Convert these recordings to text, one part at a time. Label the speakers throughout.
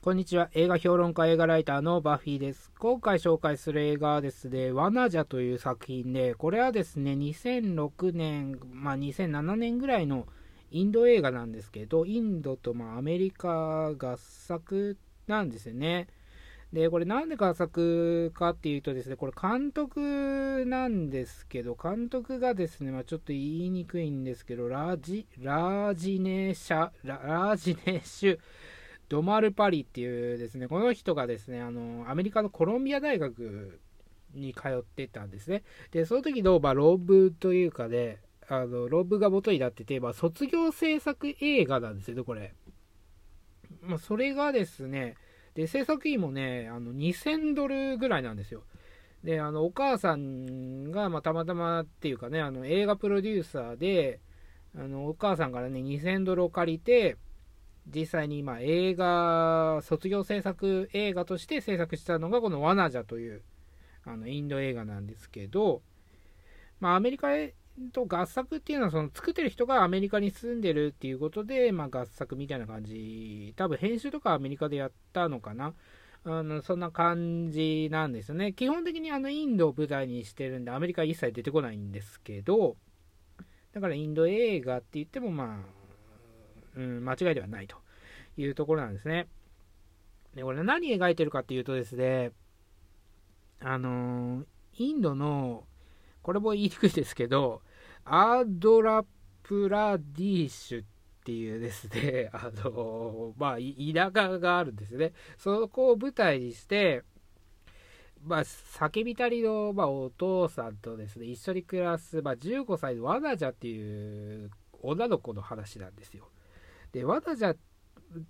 Speaker 1: こんにちは。映画評論家、映画ライターのバフィーです。今回紹介する映画はですね、ワナジャという作品で、これはですね、2006年、まあ2007年ぐらいのインド映画なんですけど、インドとまあアメリカ合作なんですよね。で、これなんで合作かっていうとですね、これ監督なんですけど、監督がですね、まあ、ちょっと言いにくいんですけど、ラジ、ラージネシャ、ララージネシュ、ドマル・パリっていうですね、この人がですね、あの、アメリカのコロンビア大学に通ってたんですね。で、その時の、まあ、論文というかで、あの、論文が元になってて、まあ、卒業制作映画なんですよね、これ。まあ、それがですね、で、制作費もね、あの、2000ドルぐらいなんですよ。で、あの、お母さんが、まあ、たまたまっていうかね、あの、映画プロデューサーで、あの、お母さんからね、2000ドルを借りて、実際に今映画、卒業制作映画として制作したのがこのワナジャというあのインド映画なんですけど、まあ、アメリカと合作っていうのはその作ってる人がアメリカに住んでるっていうことで、まあ、合作みたいな感じ、多分編集とかアメリカでやったのかな。あのそんな感じなんですよね。基本的にあのインドを舞台にしてるんで、アメリカ一切出てこないんですけど、だからインド映画って言ってもまあ、うん、間違いではないというところなんですね。で、これ何描いてるかっていうとですね、あのー、インドの、これも言いにくいですけど、アードラプラディッシュっていうですね、あのー、まあ、田舎があるんですね。そこを舞台にして、まあ、叫びたりの、まあ、お父さんとですね、一緒に暮らす、まあ、15歳のワナジャっていう女の子の話なんですよ。で、ワナジャっ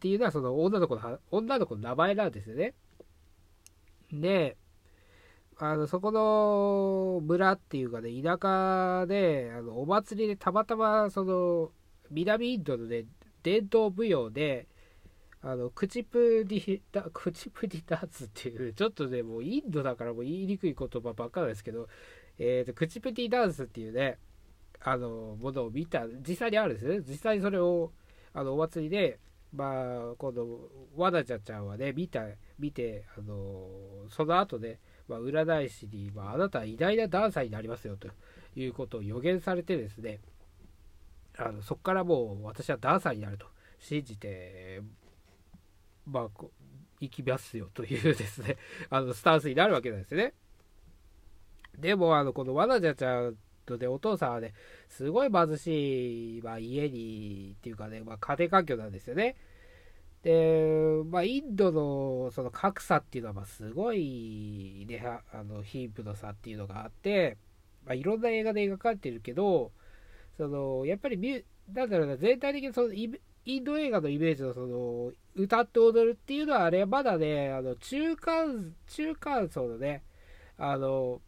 Speaker 1: ていうのはその女の子の、女の子の名前なんですよね。で、あの、そこの村っていうかね、田舎で、あの、お祭りでたまたま、その、南インドのね、伝統舞踊で、あの、クチプディダ、クチプディダーツっていう、ちょっとね、もうインドだからもう言いにくい言葉ばっかなんですけど、えっ、ー、と、クチプディダンスっていうね、あの、ものを見た、実際にあるんですね。実際にそれを、あの、お祭りで、まあ、今度、わなちゃちゃんはね、見た、見て、あの、その後ね、まあ、占い師に、まあ、あなたは偉大なダンサーになりますよ、ということを予言されてですね、あのそこからもう私はダンサーになると信じて、まあ、行きますよというですね、あのスタンスになるわけなんですね。でも、あの、このわなちゃちゃんで、お父さんはね、すごい貧しい、まあ、家に、っていうかね、まあ、家庭環境なんですよね。で、まあ、インドのその格差っていうのは、ま、すごい、ね、あの、貧富の差っていうのがあって、まあ、いろんな映画で描かれてるけど、その、やっぱりなんだろうな、全体的にその、インド映画のイメージのその、歌って踊るっていうのは、あれはまだね、あの、中間、中間層のね、あの、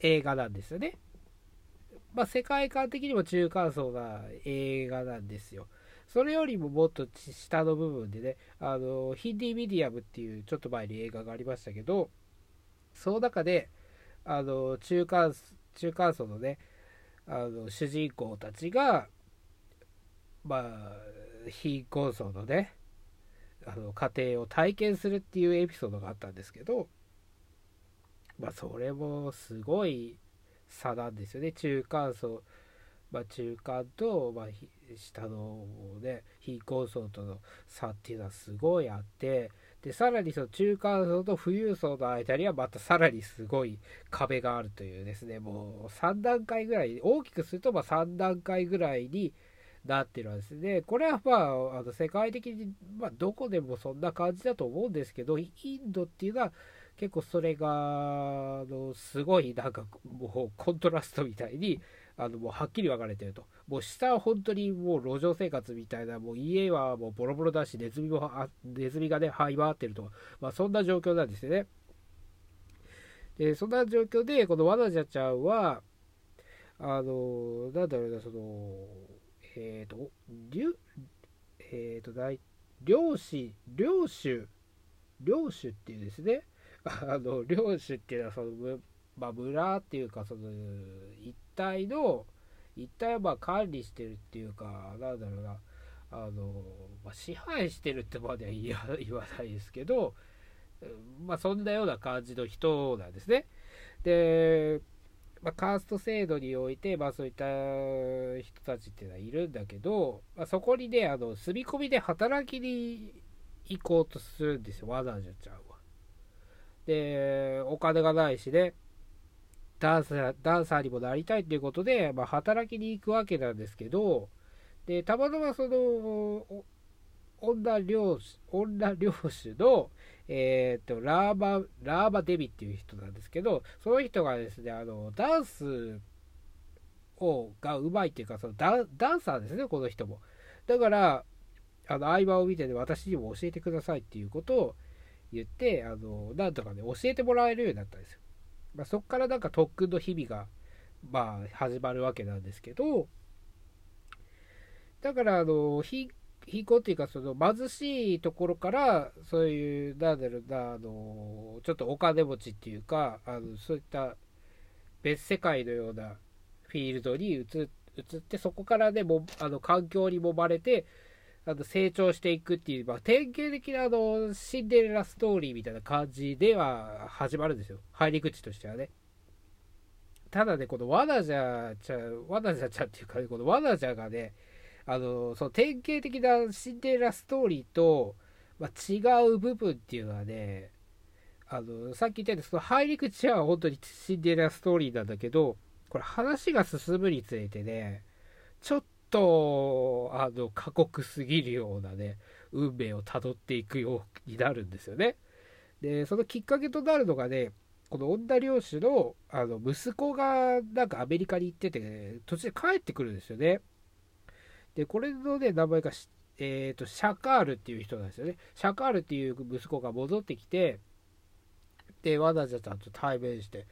Speaker 1: 映画なんですよね。まあ、世界観的にも中間層な映画なんですよ。それよりももっと下の部分でね、あの、ヒンディ・ミディアムっていうちょっと前に映画がありましたけど、その中で、あの、中間、中間層のね、あの、主人公たちが、まあ、貧困層のね、あの、家庭を体験するっていうエピソードがあったんですけど、まあ、それもすごい差なんですよね。中間層、まあ、中間と、まあ、下のね、非高層との差っていうのはすごいあって、で、さらにその中間層と富裕層の間にはまたさらにすごい壁があるというですね、もう3段階ぐらい、大きくするとま3段階ぐらいになってるんですね。これはまあ、あの世界的に、まあ、どこでもそんな感じだと思うんですけど、インドっていうのは、結構それが、あの、すごいなんかもうコントラストみたいに、あの、もうはっきり分かれてると。もう下は本当にもう路上生活みたいな、もう家はもうボロボロだし、ネズミも、ネズミがね、這い回ってると。まあそんな状況なんですよね。で、そんな状況で、このワナジャちゃんは、あの、なんだろうな、その、えっ、ー、と、えっ、ー、と、漁師、漁師、漁師っていうですね、あの領主っていうのはその、まあ、村っていうかその一帯の一帯をまあ管理してるっていうかなんだろうなあの、まあ、支配してるってまでは 言わないですけど、まあ、そんなような感じの人なんですね。で、まあ、カースト制度において、まあ、そういった人たちっていうのはいるんだけど、まあ、そこにね、あの住み込みで働きに行こうとするんですよ、わざわざちゃんは。で、お金がないしね、ダンサーダンサーにもなりたいということで、まあ、働きに行くわけなんですけど、で、たまたまその、女漁師、女漁師の、えっ、ー、と、ラーバ、ラーバデビっていう人なんですけど、その人がですね、あの、ダンスを、がうまいっていうか、そのダダンサーですね、この人も。だから、あの、合間を見てね、私にも教えてくださいっていうことを言って、あの、なんとかね、教えてもらえるようになったんですよ。まあ、そこからなんか特訓の日々が、まあ、始まるわけなんですけど、だから、あの、貧貧困っていうか、その貧しいところから、そういう、なんだろうな、あの、ちょっとお金持ちっていうか、あのそういった別世界のようなフィールドに移移って、そこからね、もあの環境に揉まれて、あの成長していくっていう、まあ、典型的なあのシンデレラストーリーみたいな感じでは始まるんですよ。入り口としてはね。ただね、このワナジャちゃん、ワナジャちゃんっていうか、ね、このワナジャがね、あの、その典型的なシンデレラストーリーと、まあ、違う部分っていうのはね、あの、さっき言ったように、その入り口は本当にシンデレラストーリーなんだけど、これ話が進むにつれてね、ちょっと、あの、過酷すぎるようなね、運命をたどっていくようになるんですよね。で、そのきっかけとなるのがね、この女漁師のあの息子がなんかアメリカに行ってて、ね、途中で帰ってくるんですよね。で、これのね、名前が、え、ー、と、シャカールっていう人なんですよね。シャカールっていう息子が戻ってきて、で、ワナジャちゃんと対面して、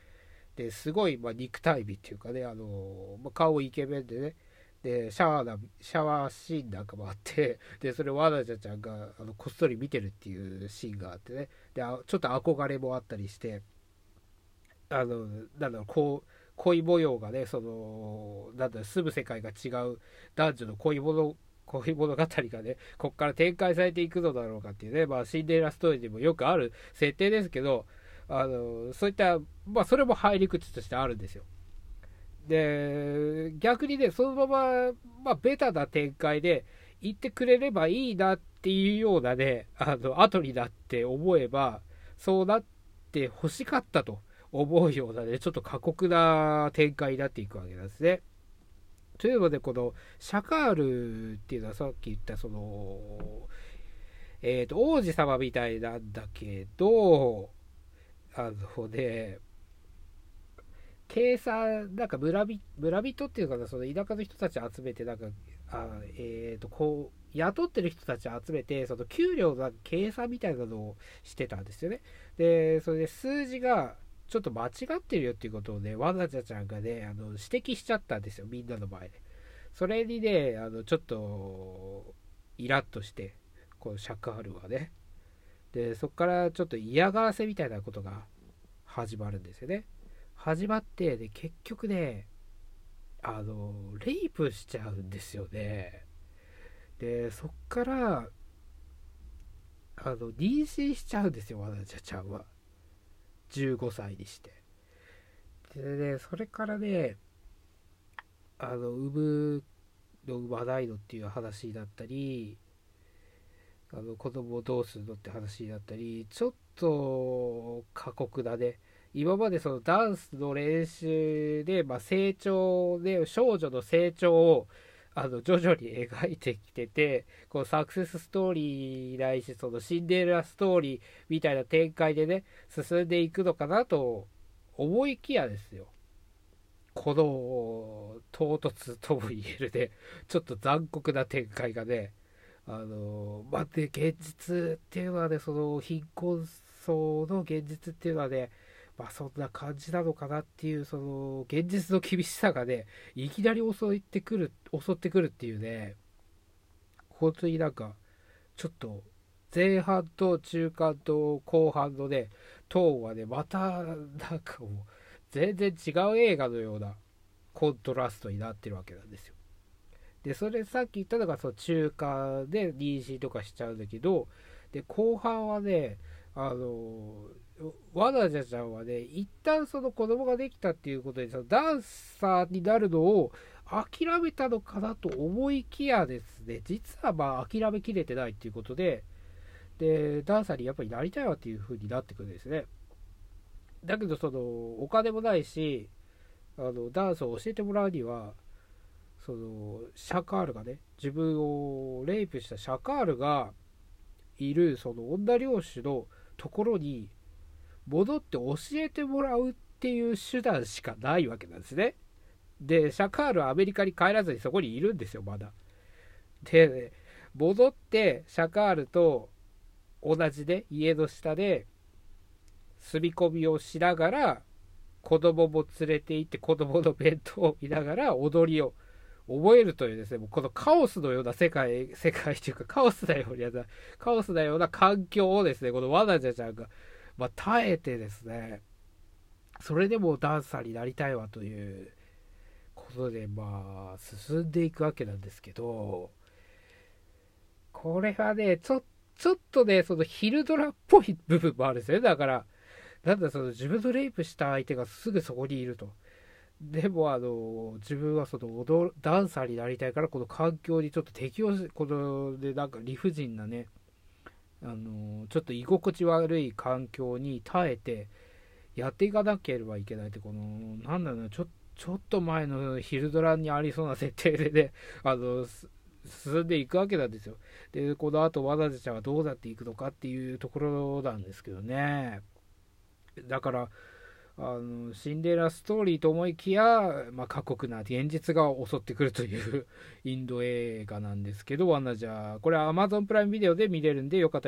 Speaker 1: で、すごい、まあ、肉体美っていうかね、あのまあ、顔イケメンでね、で、シャワーな、シャワーシーンなんかもあって、で、それをワナジャちゃんが、あの、こっそり見てるっていうシーンがあってね、で、ちょっと憧れもあったりして、あの、なんだろう、こう、恋模様がね、その、なんだ、住む世界が違う男女の恋物、恋物語がね、こっから展開されていくのだろうかっていうね、まあ、シンデレラストーリーでもよくある設定ですけど、あの、そういった、まあ、それも入り口としてあるんですよ。で、逆にね、そのまま、まあ、ベタな展開で言ってくれればいいなっていうようなね、あの、後になって思えば、そうなって欲しかったと思うようなね、ちょっと過酷な展開になっていくわけなんですね。というので、このシャカールっていうのはさっき言ったその、えっ、ー、と、王子様みたいなんだけど、あのね、計算、なんか村人村人っていうかな、その田舎の人たち集めて、なんか、あえっ、ー、と、こう、雇ってる人たち集めて、その給料の計算みたいなのをしてたんですよね。で、それで数字が、ちょっと間違ってるよっていうことをね、わざちゃちゃんがね、あの指摘しちゃったんですよ、みんなの前で。それにね、あのちょっとイラッとして、このシャカールはね。で、そこからちょっと嫌がらせみたいなことが始まるんですよね。始まって、で、結局ね、あの、レイプしちゃうんですよね。で、そっから、あの、妊娠しちゃうんですよ、わざちゃちゃんは。15歳にして。でね、それからね、あの、産むの産まないのっていう話だったり、あの子供をどうするのって話だったり、ちょっと過酷だね。今までそのダンスの練習で、まあ、成長で、少女の成長をあの徐々に描いてきてて、このサクセスストーリーないし、そのシンデレラストーリーみたいな展開でね、進んでいくのかなと思いきやですよ。この唐突とも言えるね、ちょっと残酷な展開がね、あの、まあ、で、現実っていうのはね、その貧困層の現実っていうのはね、まあそんな感じなのかなっていう、その現実の厳しさがね、いきなり襲ってくる、襲ってくるっていうね、本当になんか、ちょっと前半と中間と後半のね、トーンはね、またなんかもう全然違う映画のようなコントラストになってるわけなんですよ。で、それさっき言ったのが、そう、中華で妊娠とかしちゃうんだけど、で、後半はね、あの、ワナジャちゃんはね、一旦その子供ができたっていうことで、そのダンサーになるのを諦めたのかなと思いきやですね、実はまあ諦めきれてないっていうことで、で、ダンサーにやっぱりなりたいわっていう風になってくるんですね。だけど、その、お金もないし、あの、ダンスを教えてもらうには、その、シャカールがね、自分をレイプしたシャカールがいる、その女漁師のところに戻って教えてもらうっていう手段しかないわけなんですね。で、シャカールはアメリカに帰らずにそこにいるんですよ、まだ。で、ね戻ってシャカールと同じで、家の下で住み込みをしながら子供も連れて行って子供の弁当を見ながら踊りを覚えるというですね、もうこのカオスのような世界、世界というかカオスなような、カオスなような環境をですね、このワナジャちゃんが、まあ、耐えてですね、それでもダンサーになりたいわということで、まあ、進んでいくわけなんですけど、これはね、ちょ、ちょっとね、そのヒルドラっぽい部分もあるんですよね。だから、なんだその自分のレイプした相手がすぐそこにいると。でもあの自分はその踊ダンサーになりたいからこの環境にちょっと適応しこのでなんか理不尽なねあのちょっと居心地悪い環境に耐えてやっていかなければいけないってこのなんだろうちょちょっと前のヒルドラにありそうな設定でね あの進んでいくわけなんですよ。でこの後わざわざちゃんはどうなっていくのかっていうところなんですけどね。だからあのシンデレラストーリーと思いきや、まあ、過酷な現実が襲ってくるという インド映画なんですけど、ワンナじゃこれは Amazon プライムビデオで見れるんで、よかった